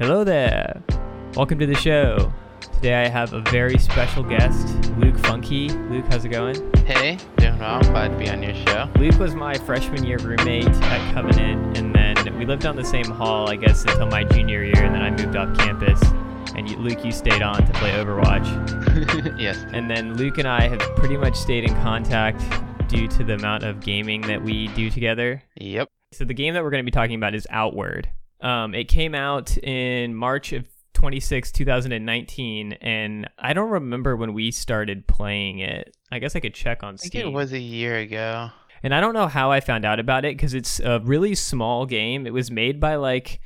Hello there. Welcome to the show. Today I have a very special guest, Luke Funky. Luke, how's it going? Hey, doing well. Glad to be on your show. Luke was my freshman year roommate at Covenant, and then we lived on the same hall, I guess, until my junior year, and then I moved off campus. And you, Luke, you stayed on to play Overwatch. yes. And then Luke and I have pretty much stayed in contact due to the amount of gaming that we do together. Yep. So the game that we're going to be talking about is Outward. Um, it came out in March of 26, 2019, and I don't remember when we started playing it. I guess I could check on I think it was a year ago. And I don't know how I found out about it because it's a really small game. It was made by like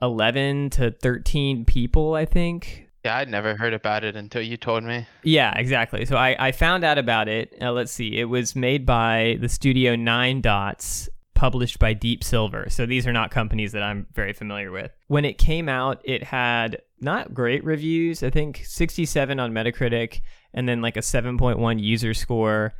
11 to 13 people, I think. Yeah, I'd never heard about it until you told me. Yeah, exactly. So I, I found out about it. Uh, let's see. It was made by the studio Nine Dots, published by Deep Silver. So these are not companies that I'm very familiar with. When it came out, it had not great reviews. I think 67 on Metacritic and then like a 7.1 user score.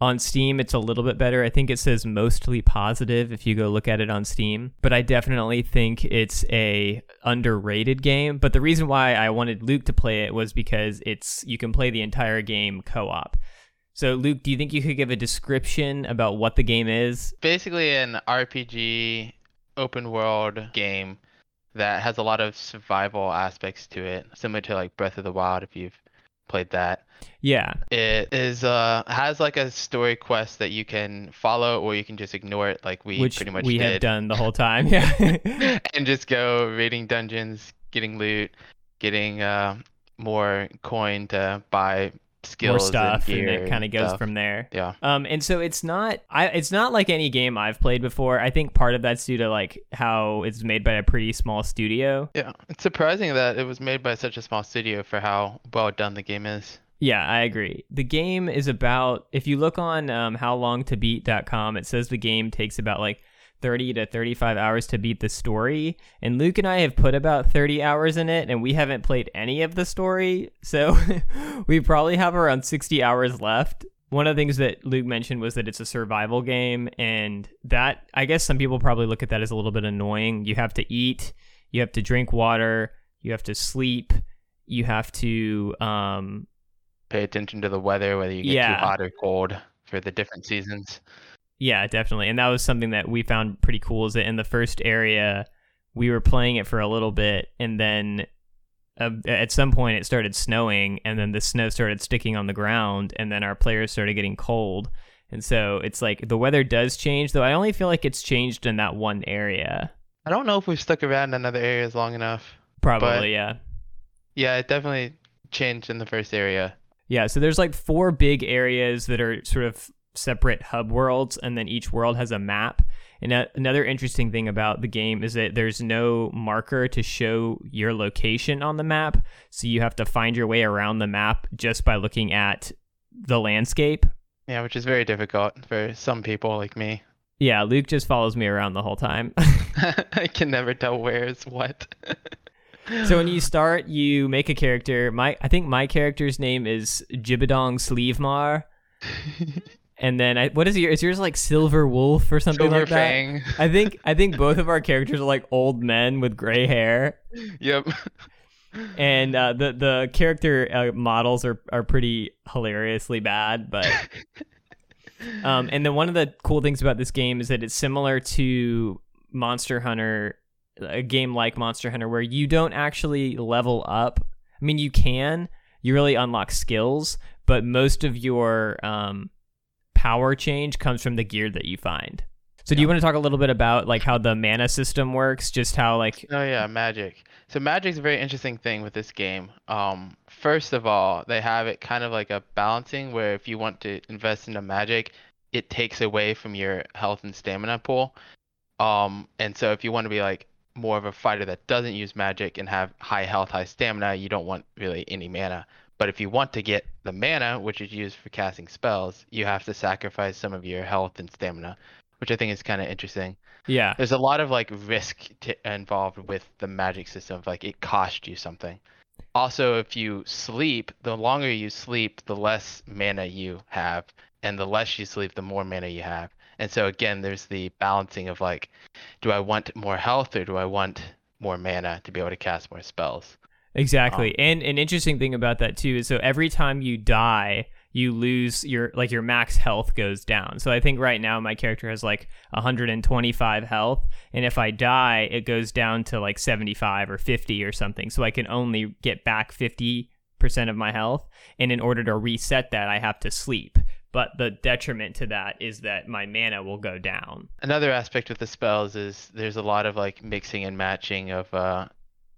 On Steam, it's a little bit better. I think it says mostly positive if you go look at it on Steam. But I definitely think it's a underrated game. But the reason why I wanted Luke to play it was because it's you can play the entire game co-op. So Luke, do you think you could give a description about what the game is? Basically, an RPG open world game that has a lot of survival aspects to it, similar to like Breath of the Wild if you've played that. Yeah. It is uh has like a story quest that you can follow or you can just ignore it like we which pretty much we did. have done the whole time. Yeah. and just go raiding dungeons, getting loot, getting uh, more coin to buy skills More stuff, and and, it kind of goes stuff. from there. Yeah. Um, and so it's not, I, it's not like any game I've played before. I think part of that's due to like how it's made by a pretty small studio. Yeah, it's surprising that it was made by such a small studio for how well done the game is. Yeah, I agree. The game is about, if you look on um, howlongtobeat.com, it says the game takes about like 30 to 35 hours to beat the story. And Luke and I have put about 30 hours in it, and we haven't played any of the story. So we probably have around 60 hours left. One of the things that Luke mentioned was that it's a survival game, and that, I guess some people probably look at that as a little bit annoying. You have to eat, you have to drink water, you have to sleep, you have to, um, Pay attention to the weather, whether you get Yeah. too hot or cold for the different seasons. Yeah, definitely. And that was something that we found pretty cool is that in the first area, we were playing it for a little bit and then uh, at some point it started snowing and then the snow started sticking on the ground and then our players started getting cold. And so it's like the weather does change, though I only feel like it's changed in that one area. I don't know if we've stuck around in other areas long enough. Probably, yeah. Yeah, it definitely changed in the first area. Yeah, so there's like four big areas that are sort of separate hub worlds, and then each world has a map. And a- another interesting thing about the game is that there's no marker to show your location on the map, so you have to find your way around the map just by looking at the landscape. Yeah, which is very difficult for some people like me. Yeah, Luke just follows me around the whole time. I can never tell where is what. so when you start, you make a character. My I think my character's name is Jibidong Sleevemar. And then I, what is your? Is yours like Silver Wolf or something Silver like that? Fang. I think I think both of our characters are like old men with gray hair, Yep. and uh, the the character uh, models are are pretty hilariously bad. But um, and then one of the cool things about this game is that it's similar to Monster Hunter, a game like Monster Hunter, where you don't actually level up. I mean, you can. You really unlock skills, but most of your um, power change comes from the gear that you find. So, do you want to talk a little bit about like how the mana system works? Just how like Oh yeah, magic. So magic's a very interesting thing with this game. Um, first of all, they have it kind of like a balancing where if you want to invest into magic, it takes away from your health and stamina pool. Um, and so if you want to be like more of a fighter that doesn't use magic and have high health, high stamina, you don't want really any mana. But if you want to get the mana, which is used for casting spells, you have to sacrifice some of your health and stamina, which I think is kind of interesting. Yeah, there's a lot of like risk t- involved with the magic system like it cost you something. Also if you sleep the longer you sleep the less mana you have and the less you sleep the more mana you have. And so again there's the balancing of like do i want more health or do i want more mana to be able to cast more spells. Exactly. Um, and an interesting thing about that too is so every time you die, you lose your like your max health goes down. So I think right now my character has like 125 health and if I die it goes down to like 75 or 50 or something. So I can only get back 50% of my health and in order to reset that I have to sleep. But the detriment to that is that my mana will go down. Another aspect with the spells is there's a lot of like mixing and matching of uh,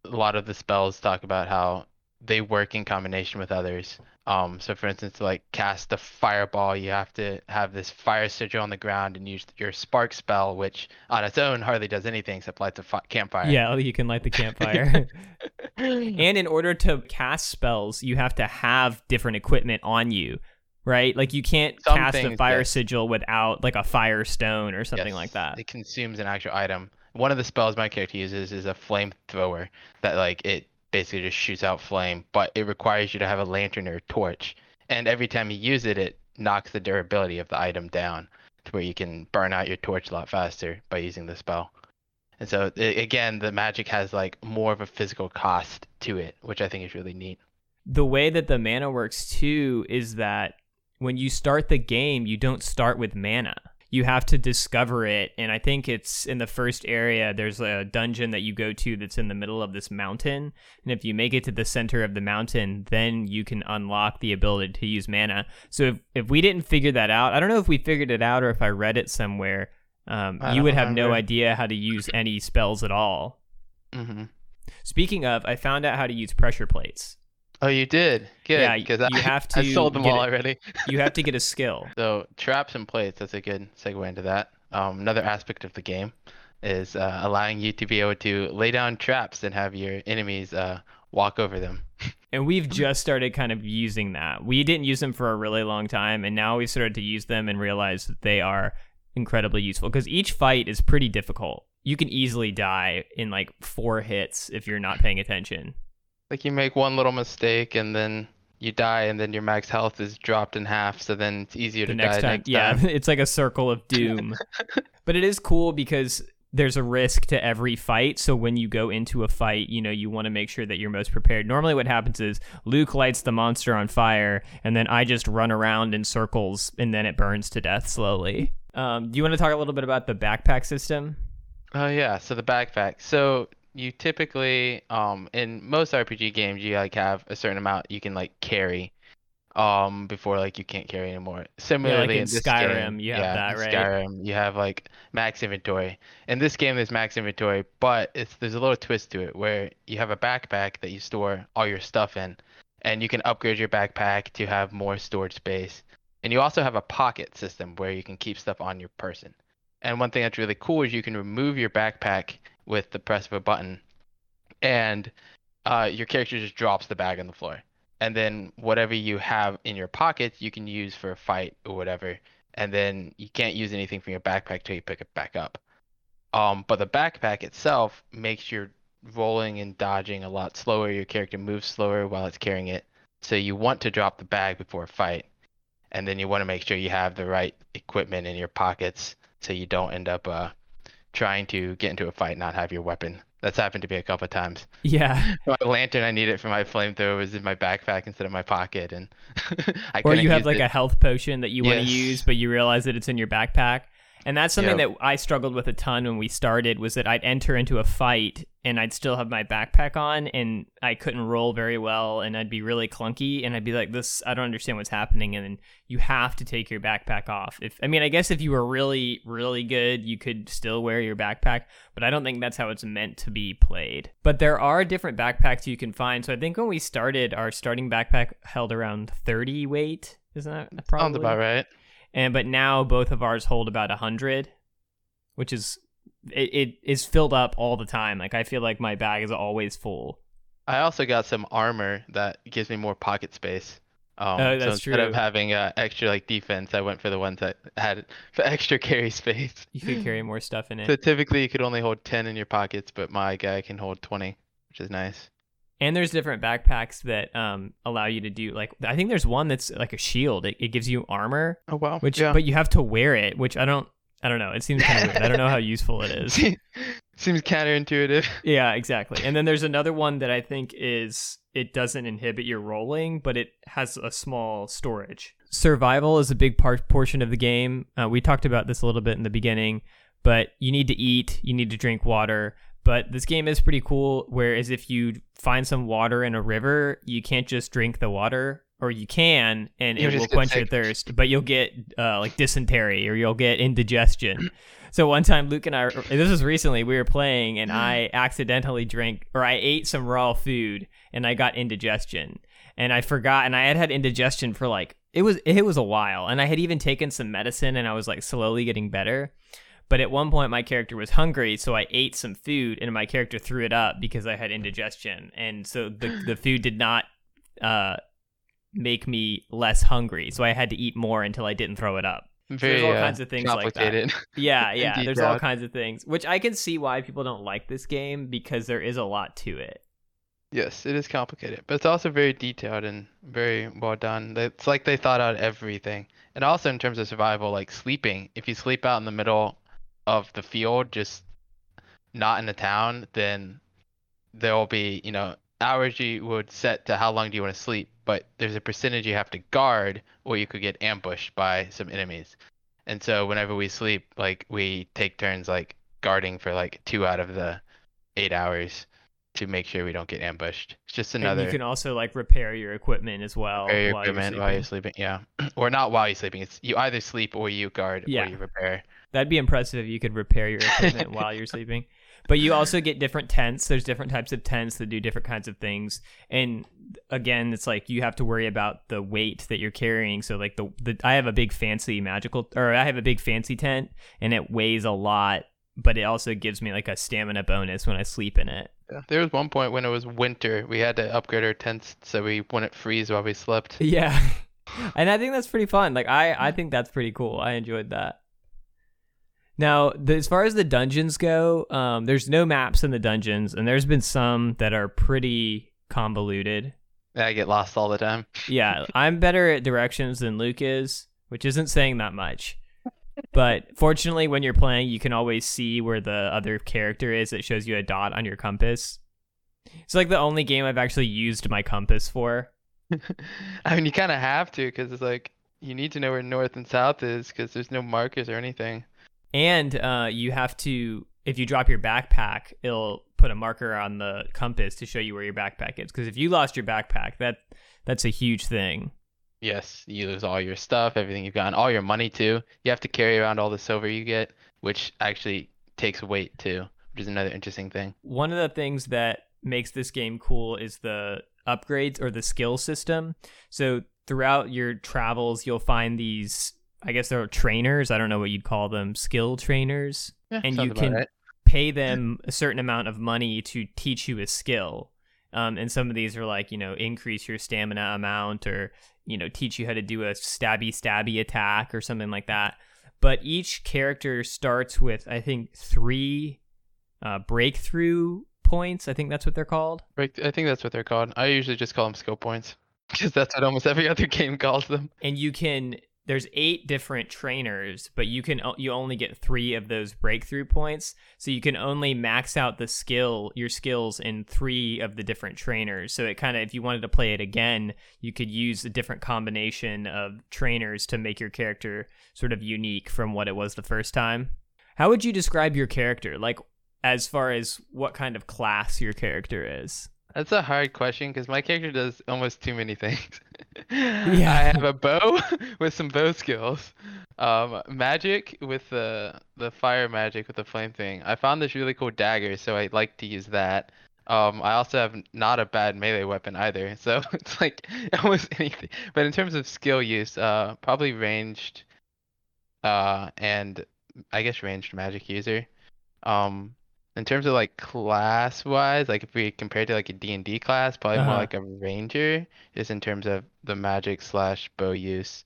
a lot of the spells talk about how they work in combination with others. Um, so for instance, to like cast a fireball, you have to have this fire sigil on the ground and use your spark spell, which on its own hardly does anything except light a fi- campfire. Yeah, you can light the campfire. and in order to cast spells, you have to have different equipment on you, right? Like you can't Some cast a fire yes. sigil without like a fire stone or something Yes, like that. It consumes an actual item. One of the spells my character uses is a flamethrower that like it basically just shoots out flame, but it requires you to have a lantern or a torch. And every time you use it, it knocks the durability of the item down to where you can burn out your torch a lot faster by using the spell. And so i again, the magic has like more of a physical cost to it, which I think is really neat. The way that the mana works too is that when you start the game, you don't start with mana. You have to discover it, and I think it's in the first area. There's a dungeon that you go to that's in the middle of this mountain, and if you make it to the center of the mountain, then you can unlock the ability to use mana. So if, if we didn't figure that out, I don't know if we figured it out or if I read it somewhere. Um, you would have no idea how to use any spells at all. hmm Speaking of, I found out how to use pressure plates. Oh, you did? Good. Yeah, because you I, have I to sold them all it. already. You have to get a skill. So traps and plates, that's a good segue into that. Um, another aspect of the game is uh, allowing you to be able to lay down traps and have your enemies uh, walk over them. And we've just started kind of using that. We didn't use them for a really long time, and now we've started to use them and realize that they are incredibly useful because each fight is pretty difficult. You can easily die in like four hits if you're not paying attention. Like you make one little mistake and then you die, and then your max health is dropped in half. So then it's easier The to next die time, next yeah, time. it's like a circle of doom. but it is cool because there's a risk to every fight. So when you go into a fight, you know, you want to make sure that you're most prepared. Normally, what happens is Luke lights the monster on fire, and then I just run around in circles, and then it burns to death slowly. Um, do you want to talk a little bit about the backpack system? Oh yeah, so the backpack. So you typically, um, in most RPG games, you like have a certain amount you can like carry, um, before like you can't carry anymore. Similarly, in in Skyrim, game, you have yeah, that, right? Skyrim, you have like max inventory. In this game, there's max inventory, but it's there's a little twist to it where you have a backpack that you store all your stuff in, and you can upgrade your backpack to have more storage space. And you also have a pocket system where you can keep stuff on your person. And one thing that's really cool is you can remove your backpack with the press of a button, and uh, your character just drops the bag on the floor. And then whatever you have in your pockets, you can use for a fight or whatever. And then you can't use anything from your backpack till you pick it back up. Um, but the backpack itself makes your rolling and dodging a lot slower. Your character moves slower while it's carrying it. So you want to drop the bag before a fight. And then you want to make sure you have the right equipment in your pockets so you don't end up uh, trying to get into a fight and not have your weapon. That's happened to me a couple of times. Yeah. My lantern I need it for my flamethrower was in my backpack instead of my pocket, and I or you have like it. a health potion that you want to use but you realize that it's in your backpack and that's something Yep. that i struggled with a ton when we started was that i'd enter into a fight and i'd still have my backpack on and i couldn't roll very well and i'd be really clunky and i'd be like this i don't understand what's happening and then you have to take your backpack off. If i mean i guess if you were really really good you could still wear your backpack but i don't think that's how it's meant to be played. But there are different backpacks you can find. So i think when we started our starting backpack held around 30 weight. Isn't that probably Sounds about right. and but now both of ours hold about 100 which is it, it is filled up all the time like i feel like my bag is always full I also got some armor that gives me more pocket space. Um, Oh, so that's instead true. of having uh, extra like defense, I went for the ones that had for extra carry space. you could carry more stuff in it So typically you could only hold 10 in your pockets, but my guy can hold 20, which is nice. and there's different backpacks that um allow you to do like i think there's one that's like a shield it, it gives you armor Oh wow. which yeah. but you have to wear it which i don't i don't know it seems kind of weird i don't know how useful it is See, Seems counterintuitive. Yeah, exactly. And then there's another one that I think is it doesn't inhibit your rolling, but it has a small storage. Survival is a big part portion of the game. Uh, we talked about this a little bit in the beginning, but you need to eat, you need to drink water. But this game is pretty cool. Whereas if you find some water in a river, you can't just drink the water, or you can, and You'll it will quench your thirst. But you'll get uh, like dysentery, or you'll get indigestion. So one time, Luke and I, this was recently, we were playing, and I accidentally drank or I ate some raw food, and I got indigestion, and I forgot, and I had had indigestion for like it was it was a while, and I had even taken some medicine, and I was like slowly getting better. But at one point, my character was hungry, so I ate some food, and my character threw it up because I had indigestion, and so the the food did not uh, make me less hungry, so I had to eat more until I didn't throw it up. Very all uh, kinds of things like that. complicated. Yeah, yeah. Indeed, There's all kinds of things, which I can see why people don't like this game because there is a lot to it. Yes, it is complicated, but it's also very detailed and very well done. It's like they thought out everything. And also in terms of survival, like sleeping, if you sleep out in the middle of the field, just not in the town, then there will be, you know, hours you would set to how long do you want to sleep, but there's a percentage you have to guard or you could get ambushed by some enemies. And so whenever we sleep, like we take turns like guarding for like two out of the eight hours to make sure we don't get ambushed. It's just another And you can also like repair your equipment as well repair your while equipment you're while you're sleeping. Yeah, or not while you're sleeping. It's you either sleep or you guard Yeah. or you repair. That'd be impressive if you could repair your equipment while you're sleeping. But you also get different tents. There's different types of tents that do different kinds of things. And again, it's like you have to worry about the weight that you're carrying. So like the, the I have a big fancy magical or I have a big fancy tent and it weighs a lot, but it also gives me like a stamina bonus when I sleep in it. Yeah. There was one point when it was winter, we had to upgrade our tents so we wouldn't freeze while we slept. Yeah. and I think that's pretty fun. Like I I think that's pretty cool. I enjoyed that. Now, the, as far as the dungeons go, um, there's no maps in the dungeons, and there's been some that are pretty convoluted. I get lost all the time. Yeah, I'm better at directions than Luke is, which isn't saying that much. But fortunately, when you're playing, you can always see where the other character is. It shows you a dot on your compass. It's like the only game I've actually used my compass for. I mean, you kind of have to because it's like you need to know where north and south is because there's no markers or anything. And uh, you have to, if you drop your backpack, it'll put a marker on the compass to show you where your backpack is. Because if you lost your backpack, that that's a huge thing. Yes, you lose all your stuff, everything you've gotten, all your money too. You have to carry around all the silver you get, which actually takes weight too, which is another interesting thing. One of the things that makes this game cool is the upgrades or the skill system. So throughout your travels, you'll find these. I guess they're trainers. I don't know what you'd call them. Skill trainers. Yeah, And you can right. pay them a certain amount of money to teach you a skill. Um, and some of these are like, you know, increase your stamina amount or, you know, teach you how to do a stabby stabby attack or something like that. But each character starts with, I think, three uh, breakthrough points. I think that's what they're called. Break- I think that's what they're called. I usually just call them skill points because that's what almost every other game calls them. and you can there's eight different trainers but you can you only get three of those breakthrough points. So you can only max out the skill your skills in three of the different trainers. So it kind of if you wanted to play it again you could use a different combination of trainers to make your character sort of unique from what it was the first time. How would you describe your character? Like as far as what kind of class your character is That's a hard question because my character does almost too many things. Yeah. I have a bow with some bow skills, um, magic with the the fire magic with the flame thing. I found this really cool dagger, so I like to use that. Um, I also have not a bad melee weapon either, so it's like almost anything. But in terms of skill use, uh, probably ranged, uh, and I guess ranged magic user. Um, in terms of like class wise, like if we compare to like a D&D class, probably more Uh-huh. like a ranger, just in terms of the magic slash bow use.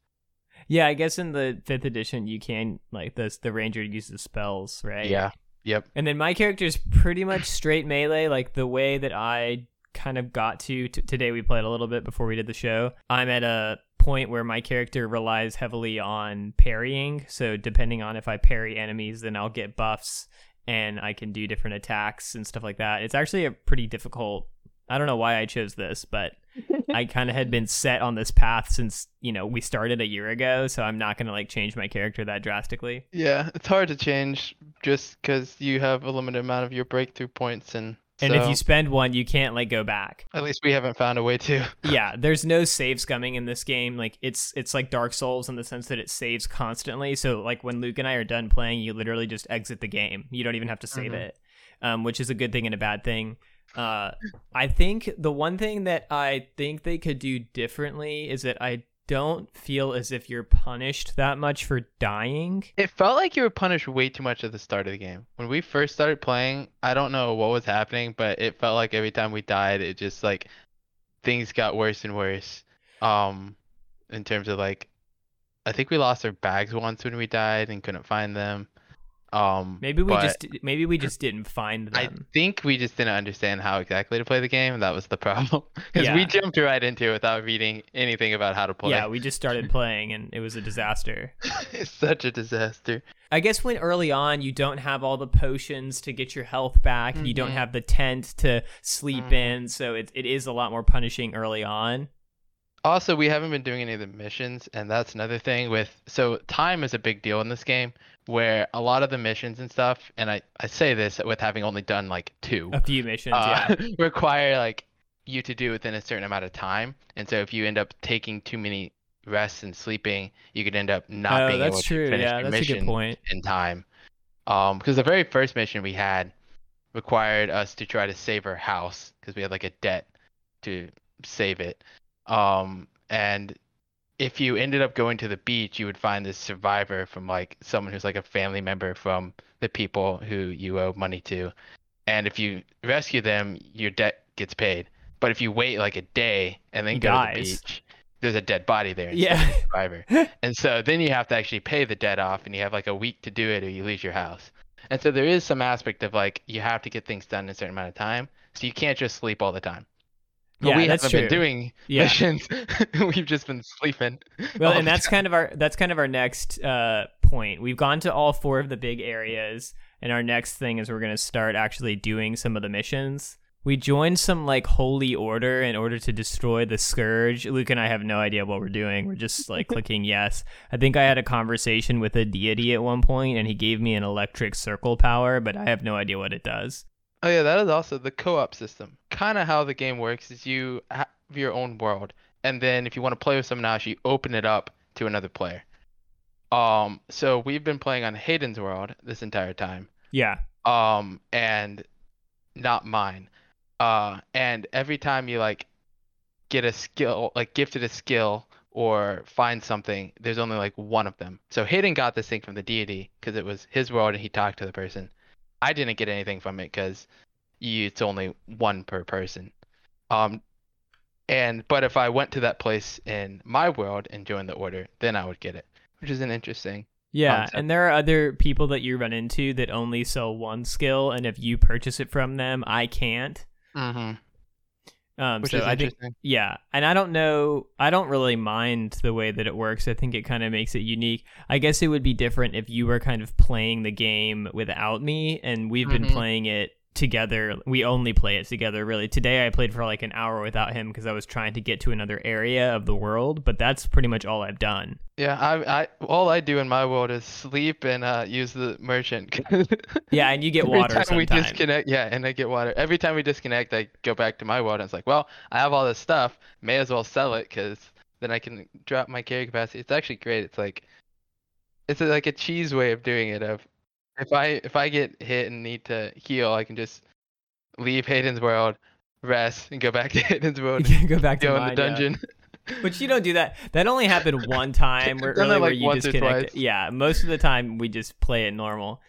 yeah i guess in the fifth edition you can like this the ranger uses spells right Yeah. Yep. And then my character is pretty much straight melee. Like the way that I kind of got to t- today, we played a little bit before we did the show. I'm at a point where my character relies heavily on parrying. So depending on if I parry enemies, then I'll get buffs. And I can do different attacks and stuff like that. It's actually a pretty difficult. I don't know why I chose this, but I kind of had been set on this path since you know we started a year ago, so I'm not gonna like change my character that drastically. Yeah, it's hard to change just because you have a limited amount of your breakthrough points and. And if you spend one, you can't like go back. at least we haven't found a way to. yeah, there's no saves coming in this game. Like it's it's like Dark Souls in the sense that it saves constantly. So like when Luke and I are done playing, you literally just exit the game. You don't even have to save Mhm. it, um, which is a good thing and a bad thing. Uh, I think the one thing that I think they could do differently is that I don't feel as if you're punished that much for dying. It felt like you were punished way too much at the start of the game. When we first started playing, I don't know what was happening, but it felt like every time we died, it just like things got worse and worse. Um, in terms of like, I think we lost our bags once when we died and couldn't find them. Um, Maybe we just maybe we just didn't find I think we just didn't understand how exactly to play the game. That was the problem. Because Yeah. we jumped right into it without reading anything about how to play. Yeah, we just started playing and it was a disaster. it's such a disaster. I guess when early on you don't have all the potions to get your health back, and you don't Mhm. have the tent to sleep Mhm. in, so it, it is a lot more punishing early on. Also, we haven't been doing any of the missions, and that's another thing with so time is a big deal in this game where a lot of the missions and stuff, and I, I say this with having only done like two, A few missions, uh, yeah. require like you to do within a certain amount of time. And so if you end up taking too many rests and sleeping, you could end up not oh, being able that's to true. finish Yeah, your that's true. Yeah, that's a mission good point. in time. Um, because the very first mission we had required us to try to save our house because we had like a debt to save it. Um, and if you ended up going to the beach, you would find this survivor from like someone who's like a family member from the people who you owe money to. And if you rescue them, your debt gets paid. But if you wait like a day and then He go to the beach, there's a dead body there. Yeah. survivor. And so then you have to actually pay the debt off and you have like a week to do it or you lose your house. And so there is some aspect of like you have to get things done in a certain amount of time. So you can't just sleep all the time. But Yeah, we that's haven't true. been doing Yeah. missions. We've just been sleeping. Well, and that's time. kind of our that's kind of our next uh, point. We've gone to all four of the big areas, and our next thing is we're going to start actually doing some of the missions. We joined some like holy order in order to destroy the scourge. Luke and I have no idea what we're doing. We're just like clicking yes. I think I had a conversation with a deity at one point, and he gave me an electric circle power, but I have no idea what it does. Oh yeah, that is also the co-op system. Kind of how the game works is you have your own world, and then if you want to play with someone else, you open it up to another player. Um, so we've been playing on Hayden's world this entire time. Yeah, Um, and not mine. Uh, and every time you like get a skill, like gifted a skill or find something, there's only like one of them. So Hayden got this thing from the deity because it was his world and he talked to the person. I didn't get anything from it because it's only one per person. Um, and but if I went to that place in my world and joined the order, then I would get it, which is an interesting. Yeah, concept. and there are other people that you run into that only sell one skill, and if you purchase it from them, I can't. Mm-hmm. Um, Which so is I think, yeah, and I don't know, I don't really mind the way that it works. I think it kind of makes it unique. I guess it would be different if you were kind of playing the game without me, and we've been Mhm. playing it together. We only play it together, really. Today I played for like an hour without him because I was trying to get to another area of the world, but that's pretty much all I've done. Yeah, I, I all I do in my world is sleep and uh, use the merchant. Yeah, and you get Every water time we disconnect, yeah, and I get water. Every time we disconnect, I go back to my world and it's like, well, I have all this stuff. May as well sell it because then I can drop my carry capacity. It's actually great. It's like, it's like a cheese way of doing it. Of if I if I get hit and need to heal, I can just leave Hayden's world, rest, and go back to Hayden's world. Go back to Go in mine, the yeah. dungeon. But you don't do that. That only happened one time where really that, where you once or disconnect. twice. Yeah, most of the time we just play it normal.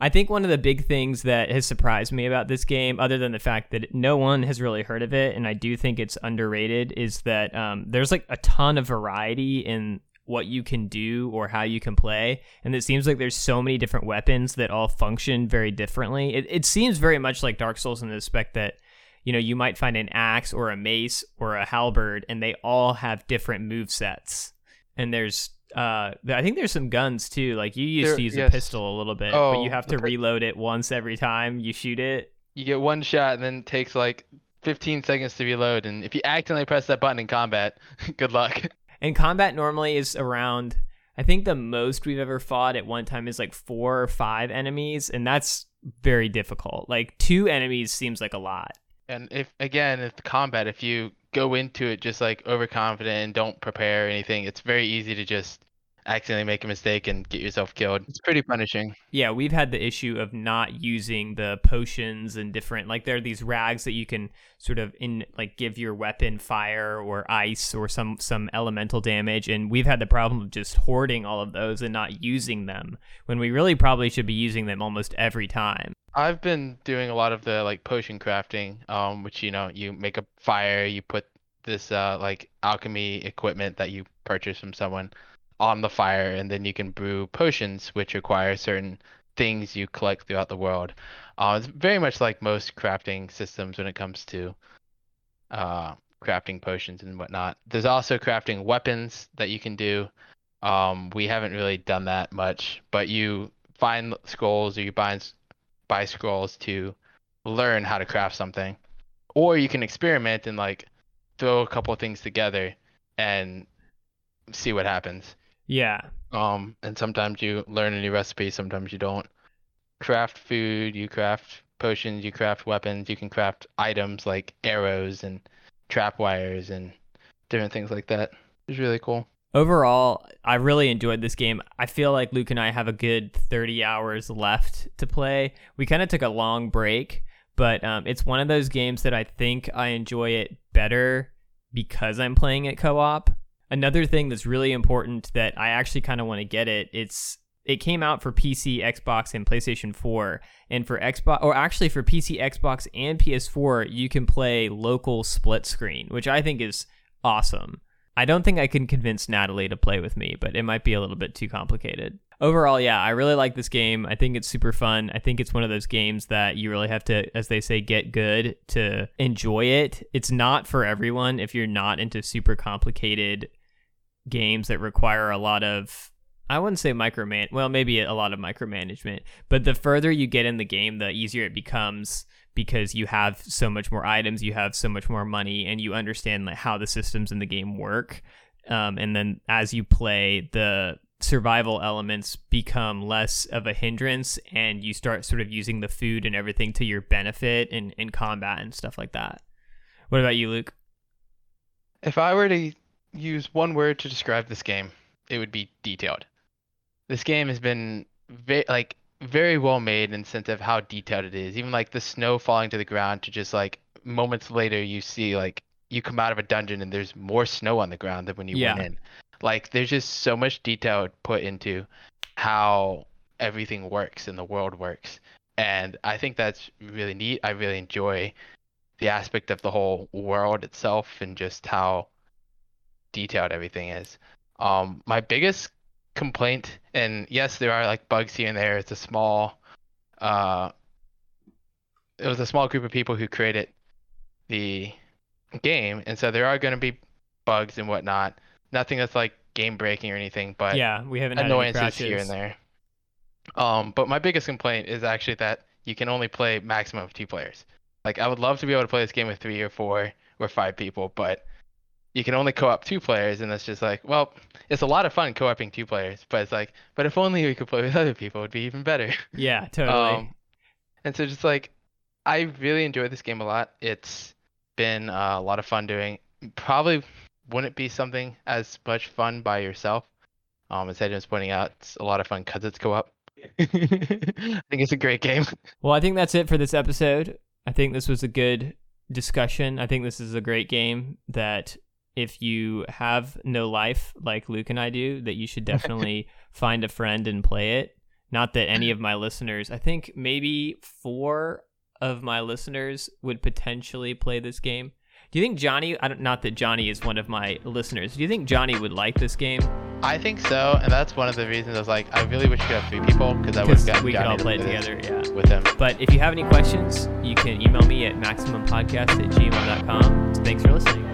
I think one of the big things that has surprised me about this game, other than the fact that no one has really heard of it, and I do think it's underrated, is that um, there's like a ton of variety in what you can do or how you can play, and it seems like there's so many different weapons that all function very differently. It, it seems very much like Dark Souls in the respect that you know, you might find an axe or a mace or a halberd, and they all have different move sets. And there's Uh, I think there's some guns too. Like you used There- to use yes. a pistol a little bit, but Oh, you have to reload it once every time you shoot it. You get one shot and then it takes like 15 seconds to reload, and if you accidentally press that button in combat, good luck. And combat normally is around. I think the most we've ever fought at one time is like four or five enemies, and that's very difficult. Like two enemies seems like a lot. And if again, if combat, if you go into it just like overconfident and don't prepare anything, it's very easy to just accidentally make a mistake and get yourself killed. It's pretty punishing. Yeah, we've had the issue of not using the potions and different like there are these rags that you can sort of in like give your weapon fire or ice or some some elemental damage and we've had the problem of just hoarding all of those and not using them when we really probably should be using them almost every time. I've been doing a lot of the like potion crafting, um, which you know you make a fire, you put this uh like alchemy equipment that you purchase from someone on the fire, and then you can brew potions, which require certain things you collect throughout the world. Uh, it's very much like most crafting systems when it comes to uh crafting potions and whatnot. There's also crafting weapons that you can do. Um, we haven't really done that much, but you find scrolls or you buy buy scrolls to learn how to craft something, or you can experiment and like throw a couple things together and see what happens. Yeah. Um, and sometimes you learn a new recipe, sometimes you don't. Craft food, you craft potions, you craft weapons, you can craft items like arrows and trap wires and different things like that. It's really cool. Overall, I really enjoyed this game. I feel like Luke and I have a good 30 hours left to play. We kind of took a long break, but um, it's one of those games that I think I enjoy it better because I'm playing it co-op. Another thing that's really important that I actually kind of want to get it. It's it came out for PC, Xbox, and PlayStation 4. And for Xbox, or actually for PC, Xbox, and PS4, you can play local split screen, which I think is awesome. I don't think I can convince Natalie to play with me, but it might be a little bit too complicated. Overall, yeah, I really like this game. I think it's super fun. I think it's one of those games that you really have to, as they say, get good to enjoy it. It's not for everyone if you're not into super complicated games that require a lot of I wouldn't say microman well maybe a lot of micromanagement but the further you get in the game the easier it becomes because you have so much more items you have so much more money and you understand like how the systems in the game work um, and then as you play the survival elements become less of a hindrance and you start sort of using the food and everything to your benefit in, in combat and stuff like that what about you luke If I were to use one word to describe this game, it would be detailed. This game has been ve- like very well made in the sense of how detailed it is. Even like the snow falling to the ground to just like moments later you see like you come out of a dungeon and there's more snow on the ground than when you Yeah. went in. Like there's just so much detail put into how everything works and the world works. And I think that's really neat. I really enjoy the aspect of the whole world itself and just how detailed everything is. Um, my biggest complaint, and yes, there are like bugs here and there. It's a small, uh, it was a small group of people who created the game, and so there are going to be bugs and whatnot. Nothing that's like game breaking or anything, but yeah we haven't annoyances here and there. Um, but my biggest complaint is actually that you can only play maximum of two players. Like I would love to be able to play this game with three or four or five people, but you can only co-op two players, and it's just like, well, it's a lot of fun co-oping two players, but it's like, but if only we could play with other people, it'd be even better. yeah totally Um, and so just like, I really enjoyed this game a lot. It's been uh, a lot of fun doing. Probably wouldn't be something as much fun by yourself. Um, as Hayden was pointing out, it's a lot of fun because it's co-op. I think it's a great game. Well, I think that's it for this episode. I think this was a good discussion. I think this is a great game that if you have no life like Luke and I do, that you should definitely find a friend and play it. Not that any of my listeners, I think maybe four of my listeners would potentially play this game. Do you think Johnny, I don't, not that Johnny is one of my listeners, do you think Johnny would like this game? I think so, and that's one of the reasons I was like, I really wish we could have three people because I would have gotten we could Johnny all to play it together, yeah. with him. But if you have any questions, you can email me at maximumpodcast at gmail.com. Thanks for listening.